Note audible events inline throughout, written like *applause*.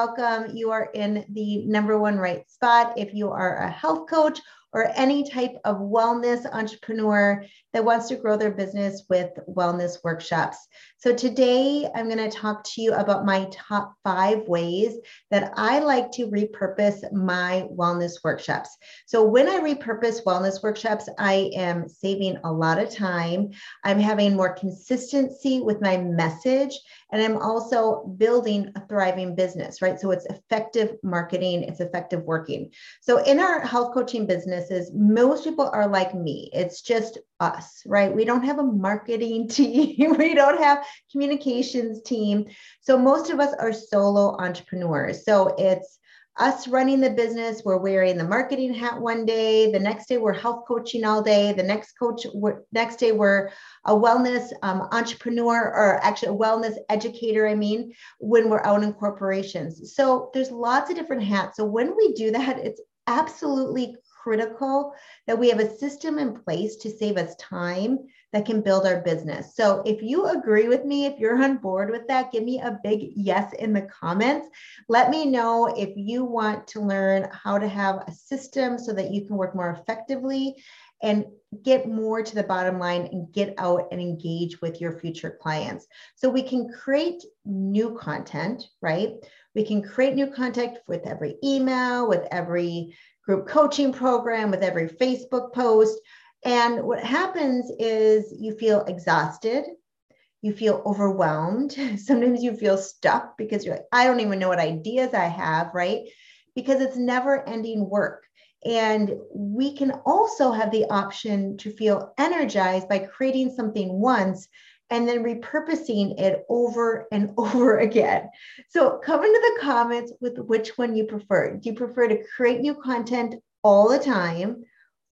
welcome. You are in the number one right spot. If you are a health coach or any type of wellness entrepreneur that wants to grow their business with wellness workshops. So, today I'm going to talk to you about my top five ways that I like to repurpose my wellness workshops. So, when I repurpose wellness workshops, I am saving a lot of time. I'm having more consistency with my message, and I'm also building a thriving business, right? So, it's effective marketing, it's effective working. So, in our health coaching businesses, most people are like me. It's just us, right? We don't have a marketing *laughs* team, we don't have communications team. So most of us are solo entrepreneurs. So it's us running the business, we're wearing the marketing hat one day. The next day, we're health coaching all day. The next coach, next day, we're a wellness um, entrepreneur, or actually a wellness educator. I mean, when we're out in corporations. So there's lots of different hats. So when we do that, it's absolutely critical that we have a system in place to save us time that can build our business. So if you agree with me, if you're on board with that, give me a big yes in the comments. Let me know if you want to learn how to have a system so that you can work more effectively and get more to the bottom line and get out and engage with your future clients. So we can create new content, right? We can create new content with every email, with every group coaching program, with every Facebook post. And what happens is you feel exhausted, you feel overwhelmed. *laughs* Sometimes you feel stuck because you're like, I don't even know what ideas I have, right? Because it's never ending work. And we can also have the option to feel energized by creating something once and then repurposing it over and *laughs* over again. So come into the comments with which one you prefer. Do you prefer to create new content all the time?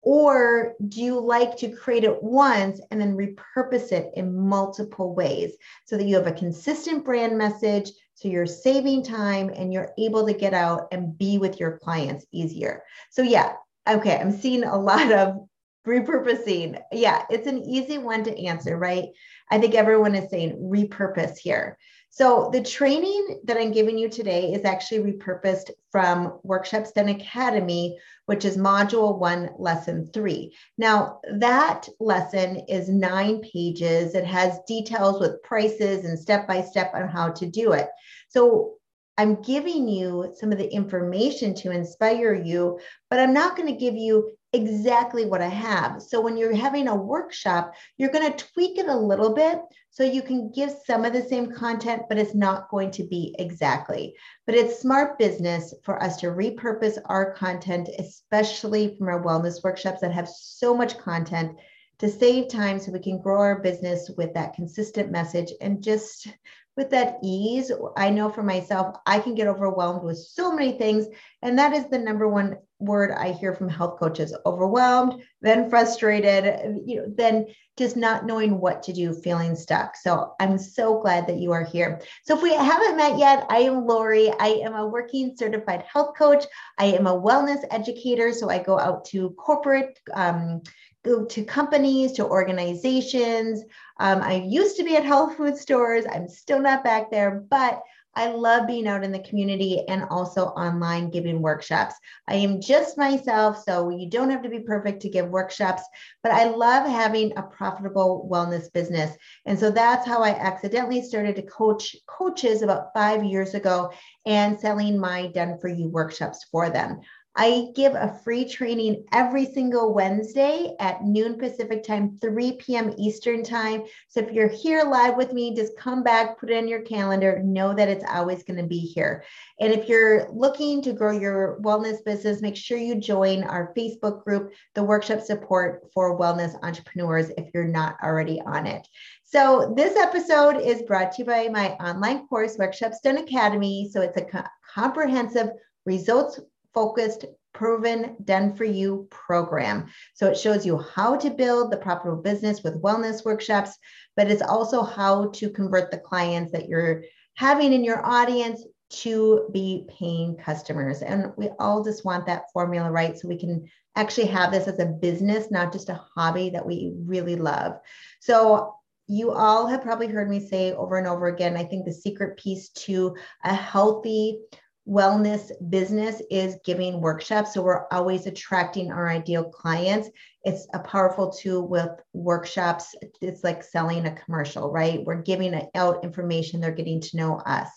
Or do you like to create it once and then repurpose it in multiple ways so that you have a consistent brand message? So you're saving time and you're able to get out and be with your clients easier. So, yeah, okay, I'm seeing a lot of *laughs* repurposing. Yeah, it's an easy one to answer, right? I think everyone is saying repurpose here. So the training that I'm giving you today is actually repurposed from Workshops Done Academy, which is module one, lesson three. Now that lesson is nine pages. It has details with prices and step-by-step on how to do it. So I'm giving you some of the information to inspire you, but I'm not going to give you exactly what I have. So when you're having a workshop, you're going to tweak it a little bit so you can give some of the same content, but it's not going to be exactly. But it's smart business for us to repurpose our content, especially from our wellness workshops that have so much content to save time so we can grow our business with that consistent message and just with that ease. I know for myself, I can get overwhelmed with so many things. And that is the number one word I hear from health coaches overwhelmed, then frustrated, you know, then just not knowing what to do, feeling stuck. So I'm so glad that you are here. So if we haven't met yet, I am Lori. I am a working certified health coach. I am a wellness educator. So I go out to corporate, um, go to companies, to organizations. Um, I used to be at health food stores. I'm still not back there, but I love being out in the community and also online giving workshops. I am just myself, so you don't have to be perfect to give workshops, but I love having a profitable wellness business. And so that's how I accidentally started to coach coaches about five years ago and selling my done for you workshops for them. I give a free training every single Wednesday at noon Pacific time, 3 p.m. Eastern time. So if you're here live with me, just come back, put it in your calendar, know that it's always going to be here. And if you're looking to grow your wellness business, make sure you join our Facebook group, the workshop support for wellness entrepreneurs, if you're not already on it. So this episode is brought to you by my online course, Workshops Done Academy. So it's a co- comprehensive results focused, proven, done for you program. So it shows you how to build the profitable business with wellness workshops, but it's also how to convert the clients that you're having in your audience to be paying customers. And we all just want that formula right so we can actually have this as a business, not just a hobby that we really love. So you all have probably heard me say over and over again, I think the secret piece to a healthy wellness business is giving workshops. So we're always attracting our ideal clients. It's a powerful tool with workshops. It's like selling a commercial, right? We're giving out information, they're getting to know us.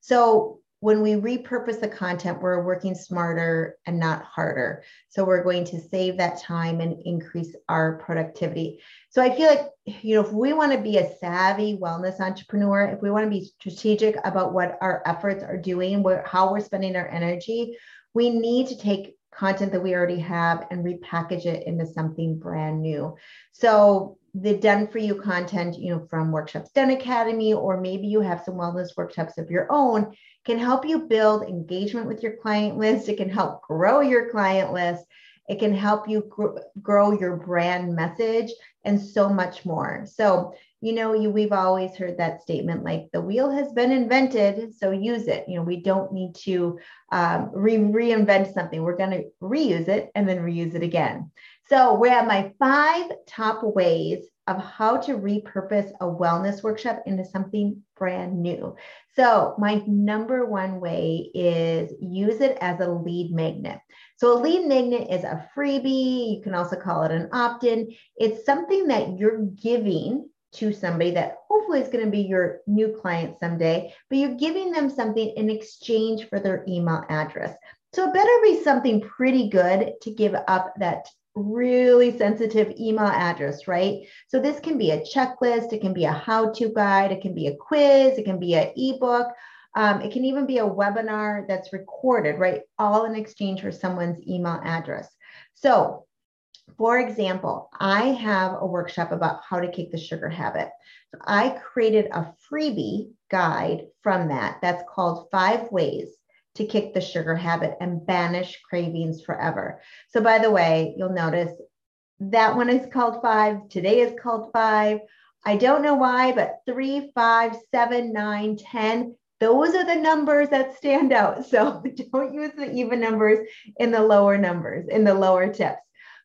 So when we repurpose the content, we're working smarter and not harder. So we're going to save that time and increase our productivity. So I feel like, you know, if we want to be a savvy wellness entrepreneur, if we want to be strategic about what our efforts are doing, how we're spending our energy, we need to take content that we already have and repackage it into something brand new. So the done for you content, you know, from Workshops Done Academy, or maybe you have some wellness workshops of your own, can help you build engagement with your client list. It can help grow your client list. It can help you gr- grow your brand message and so much more. So, you know, you we've always heard that statement like the wheel has been invented, so use it. You know, we don't need to um, re- reinvent something. We're going to reuse it and then reuse it again. So, we have my five top ways of how to repurpose a wellness workshop into something brand new. So, my number one way is use it as a lead magnet. So, a lead magnet is a freebie. You can also call it an opt in. It's something that you're giving to somebody that hopefully is going to be your new client someday, but you're giving them something in exchange for their email address. So, it better be something pretty good to give up that really sensitive email address, right? So this can be a checklist, it can be a how-to guide, it can be a quiz, it can be an ebook, um, it can even be a webinar that's recorded, right? All in exchange for someone's email address. So for example, I have a workshop about how to kick the sugar habit. So I created a freebie guide from that that's called Five Ways to kick the sugar habit and banish cravings forever. So, by the way, you'll notice that one is called five. Today is called five. I don't know why, but three, five, seven, nine, 10, those are the numbers that stand out. So *laughs* don't use the even numbers in the lower numbers, in the lower tips.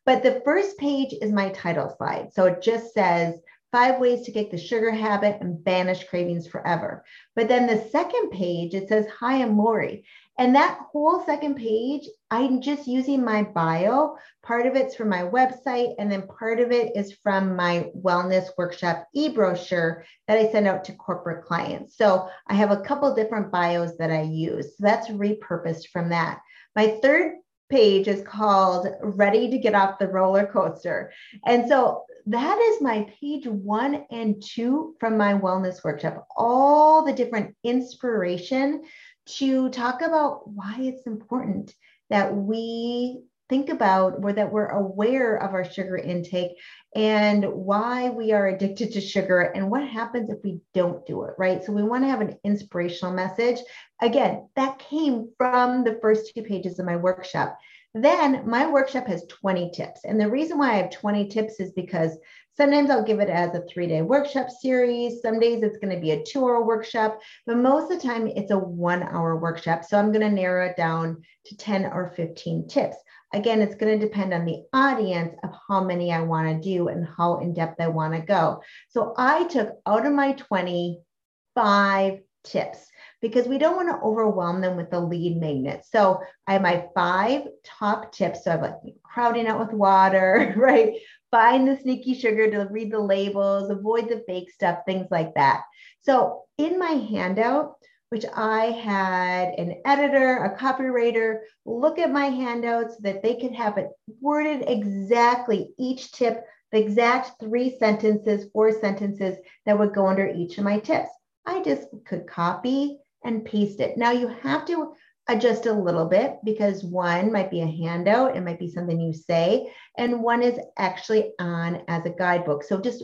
But the first page is my title slide. So it just says five ways to kick the sugar habit and banish cravings forever. But then the second page, it says, Hi, I'm Lori. And that whole second page, I'm just using my bio. Part of it's from my website, and then part of it is from my wellness workshop e brochure that I send out to corporate clients. So I have a couple different bios that I use. So that's repurposed from that. My third page is called Ready to Get Off the Roller Coaster. And so that is my page one and two from my wellness workshop, all the different inspiration to talk about why it's important that we think about or that we're aware of our sugar intake and why we are addicted to sugar and what happens if we don't do it, right? So we want to have an inspirational message. Again, that came from the first two pages of my workshop. Then my workshop has 20 tips. And the reason why I have 20 tips is because sometimes I'll give it as a three day workshop series. Some days it's going to be a two hour workshop, but most of the time it's a one hour workshop. So I'm going to narrow it down to 10 or 15 tips. Again, it's going to depend on the audience of how many I want to do and how in depth I want to go. So I took out of my 25 tips because we don't want to overwhelm them with the lead magnet. So I have my five top tips. So I have like crowding out with water, *laughs* right? Find the sneaky sugar to read the labels, avoid the fake stuff, things like that. So in my handout, which I had an editor, a copywriter look at my handouts so that they could have it worded exactly each tip, the exact three sentences, four sentences that would go under each of my tips. I just could copy and paste it. Now you have to adjust a little bit because one might be a handout, it might be something you say, and one is actually on as a guidebook. So just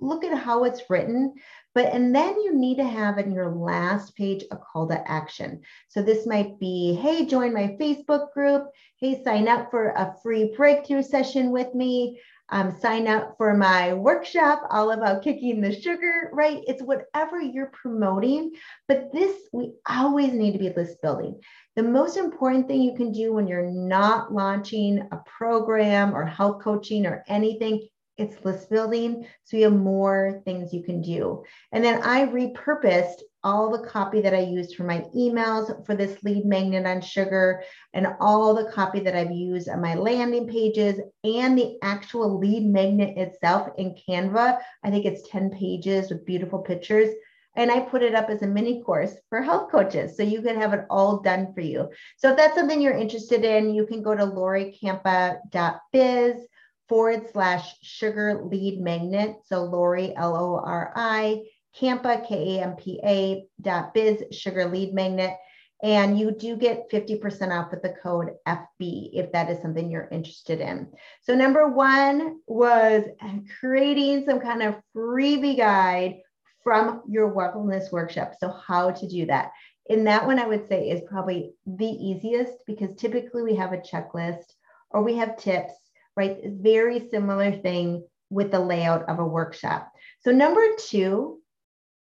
look at how it's written. But and then you need to have in your last page a call to action. So this might be, hey, join my Facebook group. Hey, sign up for a free breakthrough session with me um, sign up for my workshop all about kicking the sugar, right? It's whatever you're promoting. But this, we always need to be list building. The most important thing you can do when you're not launching a program or health coaching or anything, it's list building. So you have more things you can do. And then I repurposed all the copy that I used for my emails for this lead magnet on sugar and all the copy that I've used on my landing pages and the actual lead magnet itself in Canva. I think it's 10 pages with beautiful pictures. And I put it up as a mini course for health coaches. So you can have it all done for you. So if that's something you're interested in, you can go to lorikampa.biz forward slash sugar lead magnet. So Lori, L O R I, Kampa, K A M P A dot biz, sugar lead magnet. And you do get 50% off with the code FB if that is something you're interested in. So, number one was creating some kind of freebie guide from your wellness workshop. So, how to do that. In that one, I would say is probably the easiest because typically we have a checklist or we have tips right? Very similar thing with the layout of a workshop. So, number two,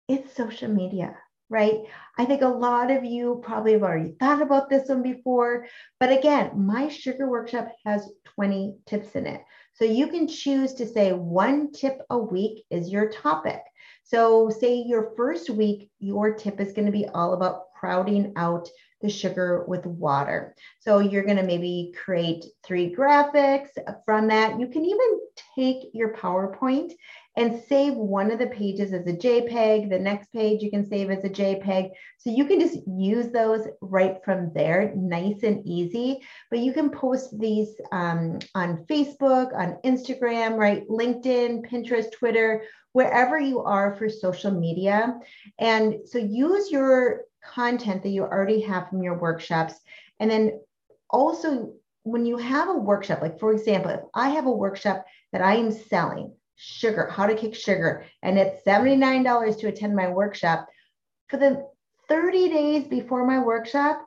it's social media, right? I think a lot of you probably have already thought about this one before. But again, my sugar workshop has 20 tips in it. So you can choose to say one tip a week is your topic. So, say your first week, your tip is going to be all about crowding out the sugar with water. So you're going to maybe create three graphics from that. You can even take your PowerPoint and save one of the pages as a JPEG. The next page you can save as a JPEG. So you can just use those right from there, nice and easy. But you can post these um, on Facebook, on Instagram, right? LinkedIn, Pinterest, Twitter, wherever you are for social media. And so use your content that you already have from your workshops. And then also, when you have a workshop, like for example, if I have a workshop that I am selling sugar, how to kick sugar, and it's $79 to attend my workshop, for the 30 days before my workshop,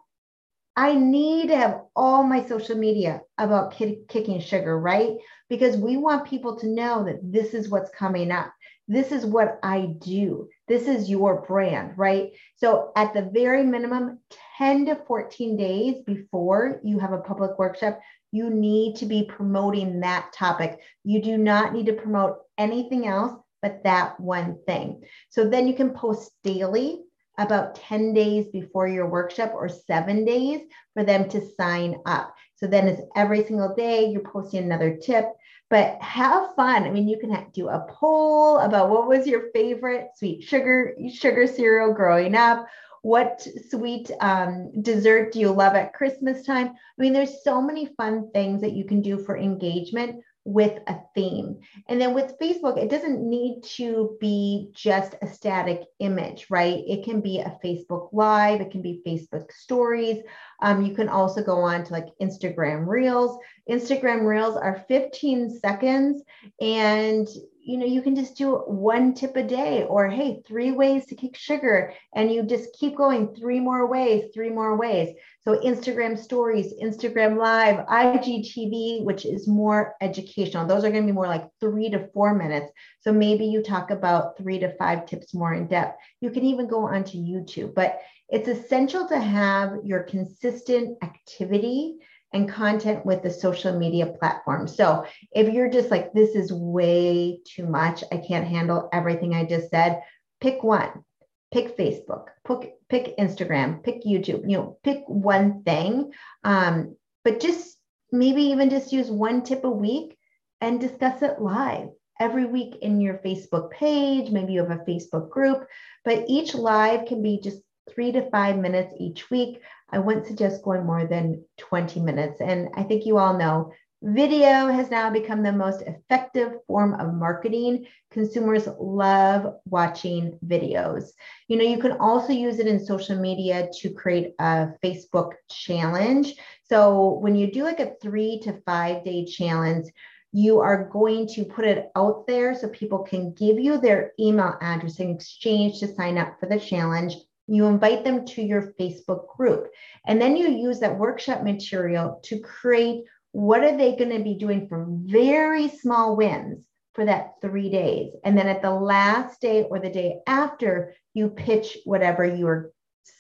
I need to have all my social media about kicking sugar, right? Because we want people to know that this is what's coming up. This is what I do. This is your brand, right? So, at the very minimum, 10 to 14 days before you have a public workshop, you need to be promoting that topic. You do not need to promote anything else but that one thing. So, then you can post daily about 10 days before your workshop or seven days for them to sign up. So then it's every single day you're posting another tip, but have fun. I mean, you can do a poll about what was your favorite sweet sugar sugar cereal growing up. What sweet um, dessert do you love at Christmas time? I mean, there's so many fun things that you can do for engagement with a theme. And then with Facebook, it doesn't need to be just a static image, right? It can be a Facebook Live, it can be Facebook Stories. Um, you can also go on to like Instagram Reels. Instagram Reels are 15 seconds and you know, you can just do one tip a day or hey, three ways to kick sugar. And you just keep going three more ways, three more ways. So Instagram stories, Instagram live, IGTV, which is more educational. Those are going to be more like three to four minutes. So maybe you talk about three to five tips more in depth. You can even go onto YouTube, but it's essential to have your consistent activity and content with the social media platform. So if you're just like, this is way too much, I can't handle everything I just said, pick one. Pick Facebook, pick, pick Instagram, pick YouTube, you know, pick one thing. Um, but just maybe even just use one tip a week and discuss it live every week in your Facebook page. Maybe you have a Facebook group, but each live can be just three to five minutes each week. I wouldn't suggest going more than 20 minutes. And I think you all know video has now become the most effective form of marketing. Consumers love watching videos. You know, you can also use it in social media to create a Facebook challenge. So when you do like a three to five day challenge, you are going to put it out there so people can give you their email address in exchange to sign up for the challenge you invite them to your Facebook group. And then you use that workshop material to create what are they going to be doing for very small wins for that three days. And then at the last day or the day after, you pitch whatever you're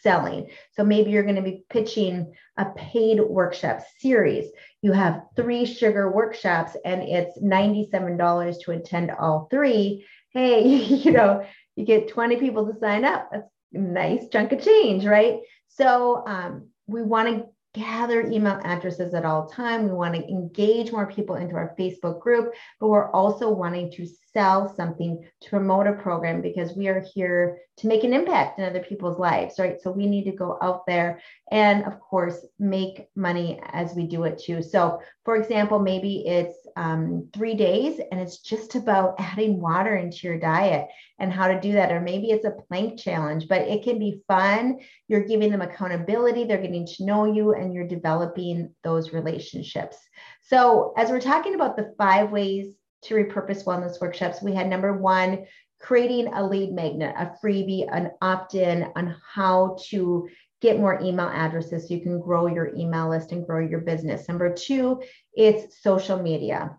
selling. So maybe you're going to be pitching a paid workshop series. You have three sugar workshops and it's $97 to attend all three. Hey, *laughs* you know, you get 20 people to sign up. That's nice chunk of change, right? So um, we want to gather email addresses at all time. We want to engage more people into our Facebook group, but we're also wanting to sell something to promote a program because we are here to make an impact in other people's lives, right? So we need to go out there and, of course, make money as we do it too. So, for example, maybe it's um, three days and it's just about *laughs* adding water into your diet and how to do that. Or maybe it's a plank challenge, but it can be fun. You're giving them accountability, they're getting to know you, and you're developing those relationships. So, as we're talking about the five ways to repurpose wellness workshops, we had number one, creating a lead magnet, a freebie, an opt in on how to get more email addresses so you can grow your email list and grow your business. Number two, it's social media.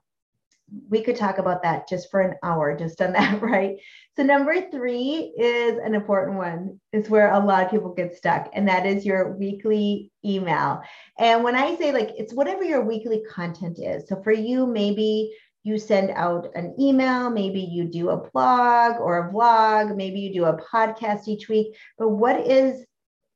We could talk about that just for an hour, just on that, *laughs* right? So, number three is an important one, It's where a lot of people get stuck, and that is your weekly email. And when I say like it's whatever your weekly content is. So, for you, maybe you send out an email, maybe you do a blog or a vlog, maybe you do a podcast each week. But what is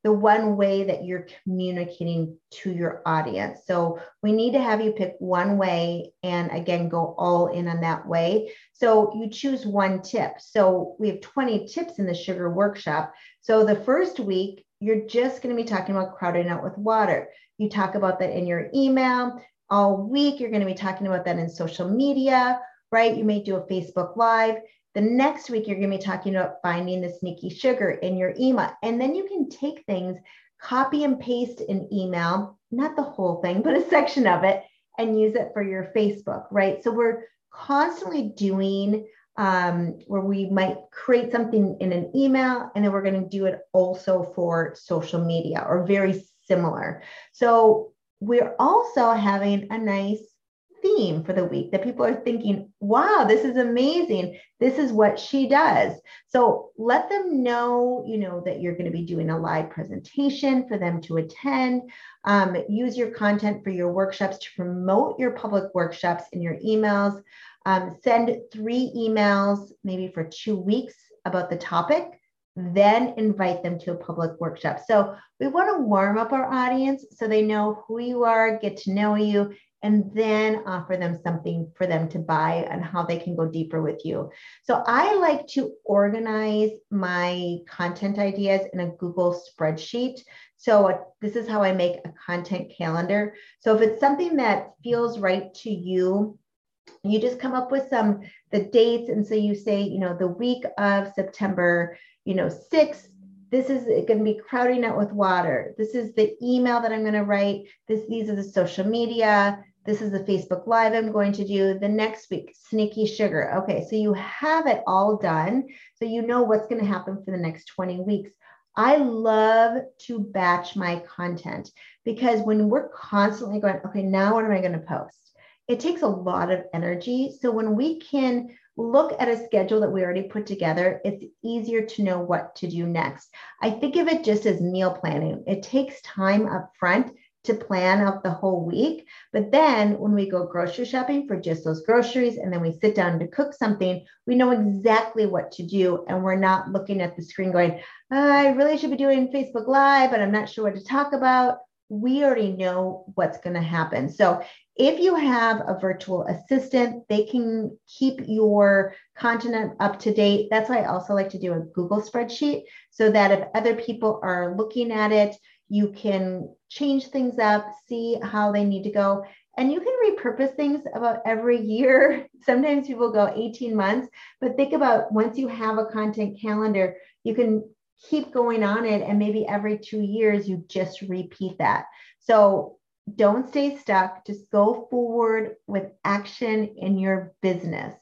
the one way that you're communicating to your audience. So we need to have you pick one way and again go all in on that way. So you choose one tip. So we have 20 tips in the sugar workshop. So the first week, you're just going to be talking about crowding out with water. You talk about that in your email. All week, you're going to be talking about that in social media, right? You may do a Facebook Live. The next week, you're going to be talking about finding the sneaky sugar in your email. And then you can take things, copy and paste an email, not the whole thing, *laughs* but a section of it, and use it for your Facebook, right? So we're constantly doing um, where we might create something in an email and then we're going to do it also for social media or very similar. So we're also having a nice theme for the week that people are thinking, wow, this is amazing. This is what she does. So let them know, you know, that you're going to be doing a live presentation for them to attend. Um, use your content for your workshops to promote your public workshops in your emails. Um, send three emails, maybe for two weeks about the topic then invite them to a public workshop. So we want to warm up our audience so they know who you are, get to know you, and then offer them something for them to buy and how they can go deeper with you. So I like to organize my content ideas in a Google spreadsheet. So this is how I make a content calendar. So if it's something that feels right to you, you just come up with some the dates and so you say, you know, the week of September, you know, 6th this is going to be crowding out with water. This is the email that I'm going to write. This, these are the social media. This is the Facebook Live I'm going to do the next week, sneaky sugar. Okay, so you have it all done. So you know what's going to happen for the next 20 weeks. I love to batch my content because when we're constantly going, okay, now what am I going to post? It takes a lot of energy. So when we can look at a schedule that we already put together, it's easier to know what to do next. I think of it just as meal planning. It takes time up front to plan out the whole week. But then when we go grocery shopping for just those groceries and then we sit down to cook something, we know exactly what to do. And we're not looking at the screen going, I really should be doing Facebook Live, but I'm not sure what to talk about. We already know what's going to happen. So if you have a virtual assistant, they can keep your content up to date. That's why I also like to do a Google spreadsheet so that if other people are looking at it, you can change things up, see how they need to go. And you can repurpose things about every year. *laughs* Sometimes people go 18 months, but think about once you have a content calendar, you can keep going on it. And maybe every two years, you just repeat that. So don't stay stuck. Just go forward with action in your business,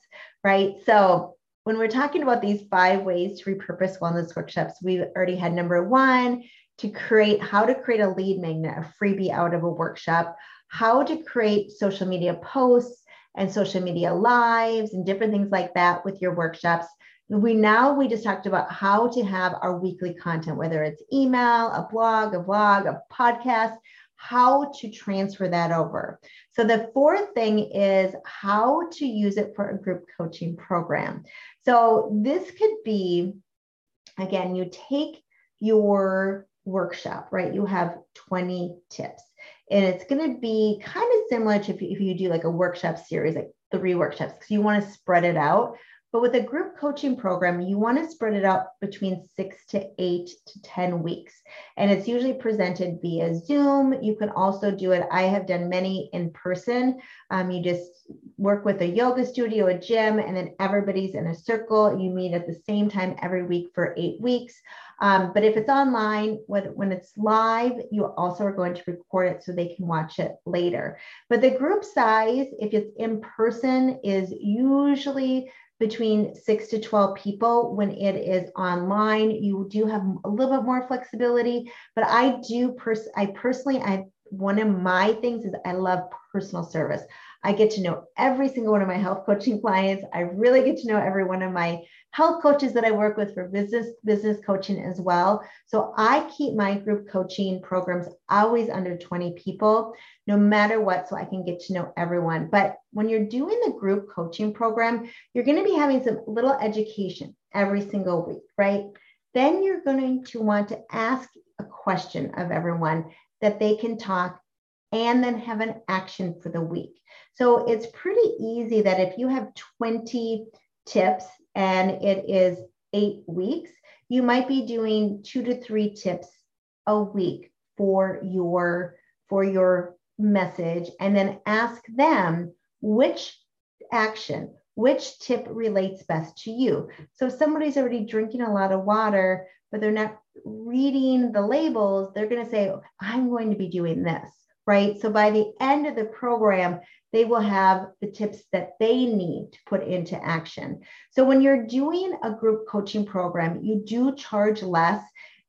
right? So when we're talking about these five ways to repurpose wellness workshops, we've already had number one, to create how to create a lead magnet, a freebie out of a workshop, how to create social media posts and social media lives and different things like that with your workshops. We now we just talked about how to have our weekly content, whether it's email, a blog, a vlog, a podcast, how to transfer that over. So the fourth thing is how to use it for a group coaching program. So this could be, again, you take your workshop, right? You have 20 tips. And it's going to be kind of similar to if you, if you do like a workshop series, like three workshops, because you want to spread it out. But with a group coaching program, you want to spread it out between six to eight to 10 weeks. And it's usually presented via Zoom. You can also do it. I have done many in person. Um, you just work with a yoga studio, a gym, and then everybody's in a circle. You meet at the same time every week for eight weeks. Um, but if it's online, when, when it's live, you also are going to record it so they can watch it later. But the group size, if it's in person, is usually between six to 12 people. When it is online, you do have a little bit more flexibility. But I do, pers- I personally, I one of my things is I love personal service. I get to know every single one of my health coaching clients. I really get to know every one of my health coaches that I work with for business business coaching as well. So I keep my group coaching programs always under 20 people, no matter what, so I can get to know everyone. But when you're doing the group coaching program, you're going to be having some little education every single week, right? Then you're going to want to ask a question of everyone that they can talk and then have an action for the week. So it's pretty easy that if you have 20 tips and it is eight weeks, you might be doing two to three tips a week for your for your message and then ask them which action which tip relates best to you so if somebody's already drinking a lot of water but they're not reading the labels they're going to say i'm going to be doing this right so by the end of the program they will have the tips that they need to put into action. So when you're doing a group coaching program, you do charge less.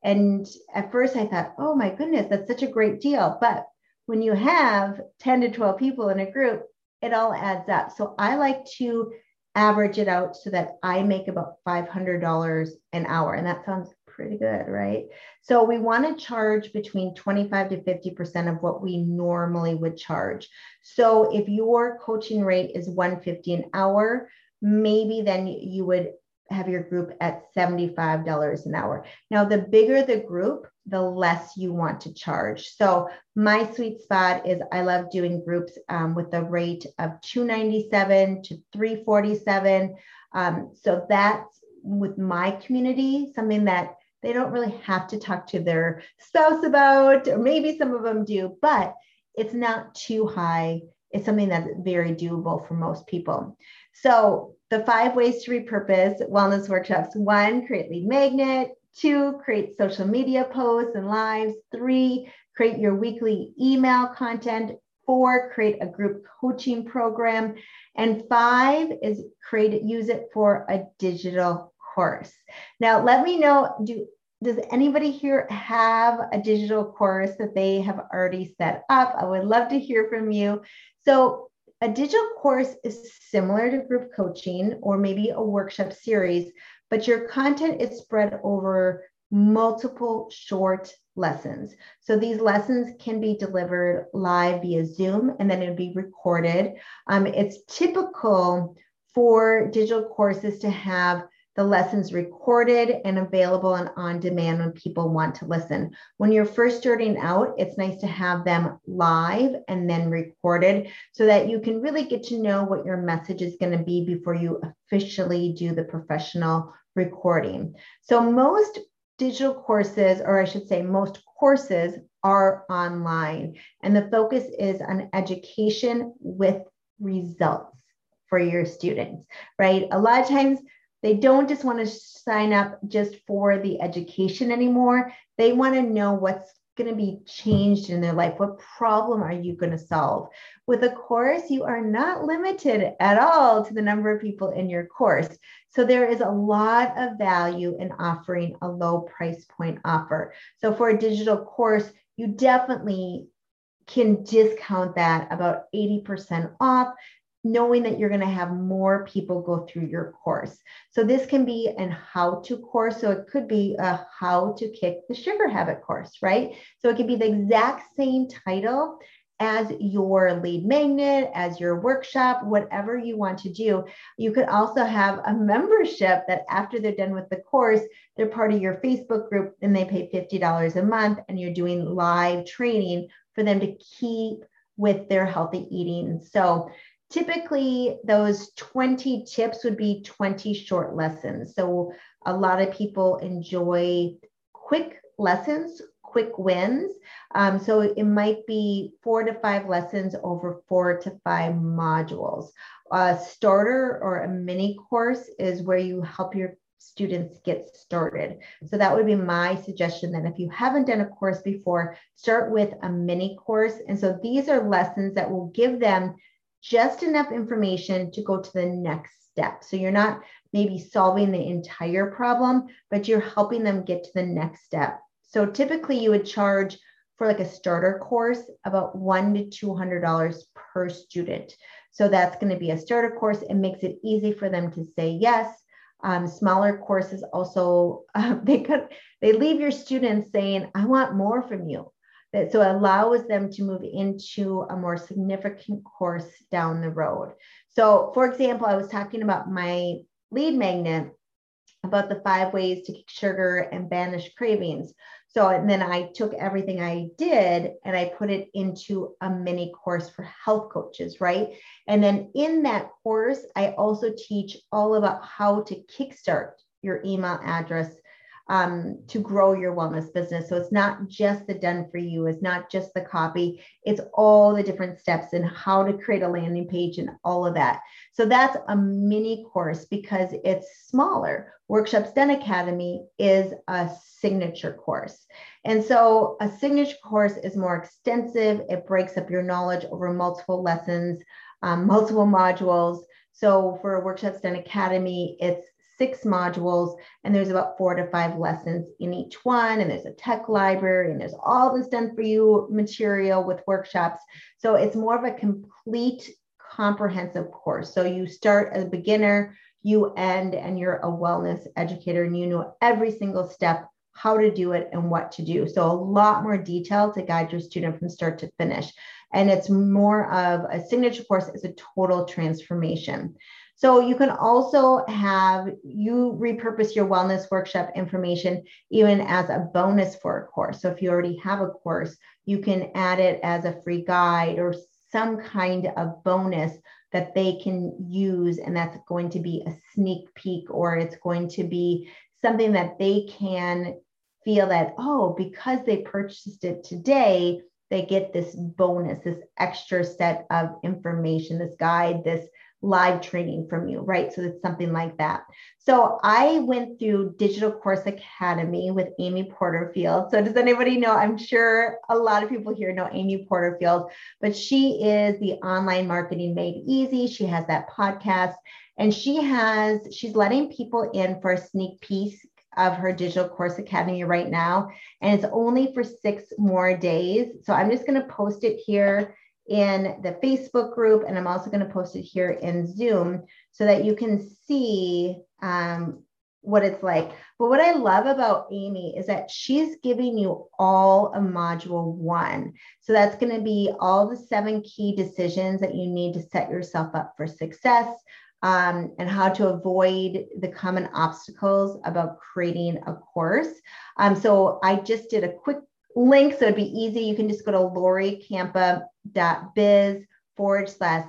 And at first I thought, oh my goodness, that's such a great deal. But when you have 10 to 12 people in a group, it all adds up. So I like to average it out so that I make about $500 an hour. And that sounds pretty good, right? So we want to charge between 25 to 50% of what we normally would charge. So if your coaching rate is 150 an hour, maybe then you would have your group at $75 an hour. Now, the bigger the group, the less you want to charge. So my sweet spot is I love doing groups um, with a rate of 297 to 347. Um, so that's with my community, something that they don't really have to talk to their spouse about, or maybe some of them do, but it's not too high. It's something that's very doable for most people. So, the five ways to repurpose wellness workshops one, create lead magnet, two, create social media posts and lives, three, create your weekly email content, four, create a group coaching program, and five is create use it for a digital course. Now, let me know do does anybody here have a digital course that they have already set up? I would love to hear from you. So, a digital course is similar to group coaching or maybe a workshop series, but your content is spread over multiple short lessons. So these lessons can be delivered live via Zoom and then it would be recorded. Um, it's typical for digital courses to have the lessons recorded and available and on demand when people want to listen. When you're first starting out, it's nice to have them live and then recorded so that you can really get to know what your message is going to be before you officially do the professional recording. So, most digital courses, or I should say, most courses are online, and the focus is on education with results for your students, right? A lot of times they don't just want to sign up just for the education anymore. They want to know what's going to be changed in their life. What problem are you going to solve? With a course, you are not limited at all to the number of people in your course. So there is a lot of value in offering a low price point offer. So for a digital course, you definitely can discount that about 80% off knowing that you're going to have more people go through your course. So this can be an how to course. So it could be a how to kick the sugar habit course, right? So it could be the exact same title, as your lead magnet, as your workshop, whatever you want to do. You could also have a membership that after they're done with the course, they're part of your Facebook group and they pay $50 a month and you're doing live training for them to keep with their healthy eating. So typically those 20 tips would be 20 short lessons. So a lot of people enjoy quick lessons, quick wins. Um, so it might be four to five lessons over four to five modules. A starter or a mini course is where you help your students get started. So that would be my suggestion that if you haven't done a course before, start with a mini course. And so these are lessons that will give them just enough information to go to the next step. So you're not maybe solving the entire problem, but you're helping them get to the next step. So typically you would charge for like a starter course about one to two hundred dollars per student. So that's going to be a starter course. It makes it easy for them to say yes. Um, smaller courses also uh, *laughs* they could they leave your students saying, "I want more from you." That so it allows them to move into a more significant course down the road. So, for example, I was talking about my lead magnet about the five ways to kick sugar and banish cravings. So, and then I took everything I did and I put it into a mini course for health coaches, right? And then in that course, I also teach all about how to kickstart your email address um, to grow your wellness business. So it's not just the done for you, it's not just the copy, it's all the different steps and how to create a landing page and all of that. So that's a mini course because it's smaller. Workshops Done Academy is a signature course. And so a signature course is more extensive, it breaks up your knowledge over multiple lessons, um, multiple modules. So for Workshops Done Academy, it's six modules and there's about four to five lessons in each one and there's a tech library and there's all this done for you material with workshops. So it's more of a complete comprehensive course. So you start as a beginner you end and you're a wellness educator and you know every single step how to do it and what to do. So a lot more detail to guide your student from start to finish. And it's more of a signature course is a total transformation so you can also have you repurpose your wellness workshop information even as a bonus for a course. So if you already have a course, you can add it as a free guide or some kind of bonus that they can use. And that's going to be a sneak peek or it's going to be something that they can feel that, oh, because they purchased it today, they get this bonus, this extra set of information, this guide, this live training from you, right? So it's something like that. So I went through Digital Course Academy with Amy Porterfield. So does anybody know? I'm sure a lot of people here know Amy Porterfield, but she is the online marketing made easy. She has that podcast and she has, she's letting people in for a sneak peek of her digital course academy right now and it's only for six more days so i'm just going to post it here in the Facebook group, and I'm also going to post it here in Zoom so that you can see um, what it's like. But what I love about Amy is that she's giving you all a module one. So that's going to be all the seven key decisions that you need to set yourself up for success. Um, and how to avoid the common obstacles about creating a course. Um, so I just did a quick link, so it'd be easy. You can just go to lorikampa.biz forward slash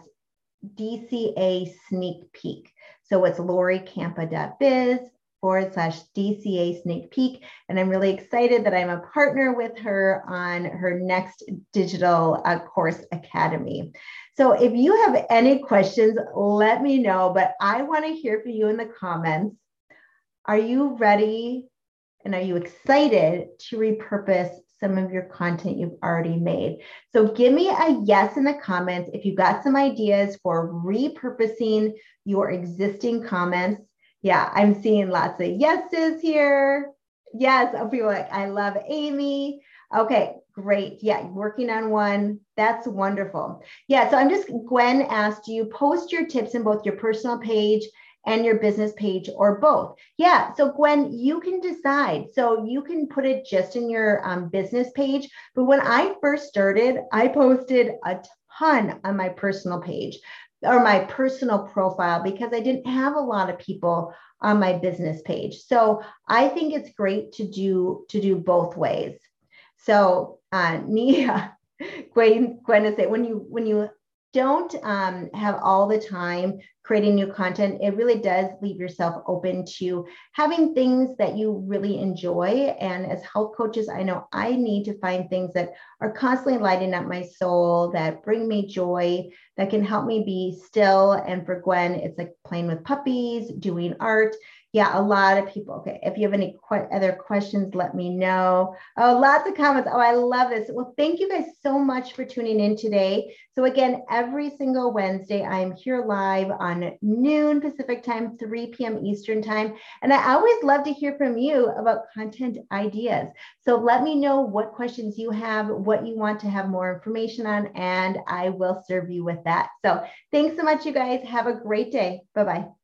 DCA sneak peek. So it's lorikampa.biz forward slash DCA sneak peek. And I'm really excited that I'm a partner with her on her next digital uh, course academy. So if you have any questions, let me know. But I want to hear from you in the comments. Are you ready and are you excited to repurpose some of your content you've already made. So give me a yes in the comments if you've got some ideas for repurposing your existing comments. Yeah, I'm seeing lots of yeses here. Yes, I'll be like, I love Amy. Okay, great. Yeah, working on one. That's wonderful. Yeah, so I'm just, Gwen asked you post your tips in both your personal page and your business page or both. Yeah. So, Gwen, you can decide. So, you can put it just in your um, business page. But when I first started, I posted a ton on my personal page or my personal profile because I didn't have a lot of people on my business page. So I think it's great to do to do both ways. So uh, *laughs* Nia, Gwen, Gwen is it when you when you don't um, have all the time creating new content, it really does leave yourself open to having things that you really enjoy. And as health coaches, I know I need to find things that are constantly lighting up my soul, that bring me joy, that can help me be still. And for Gwen, it's like playing with puppies, doing art yeah, a lot of people. Okay. If you have any qu- other questions, let me know. Oh, lots of comments. Oh, I love this. Well, thank you guys so much for tuning in today. So, again, every single Wednesday, I am here live on noon Pacific time, 3 p.m. Eastern time. And I always love to hear from you about content ideas. So, let me know what questions you have, what you want to have more information on, and I will serve you with that. So, thanks so much, you guys. Have a great day. Bye bye.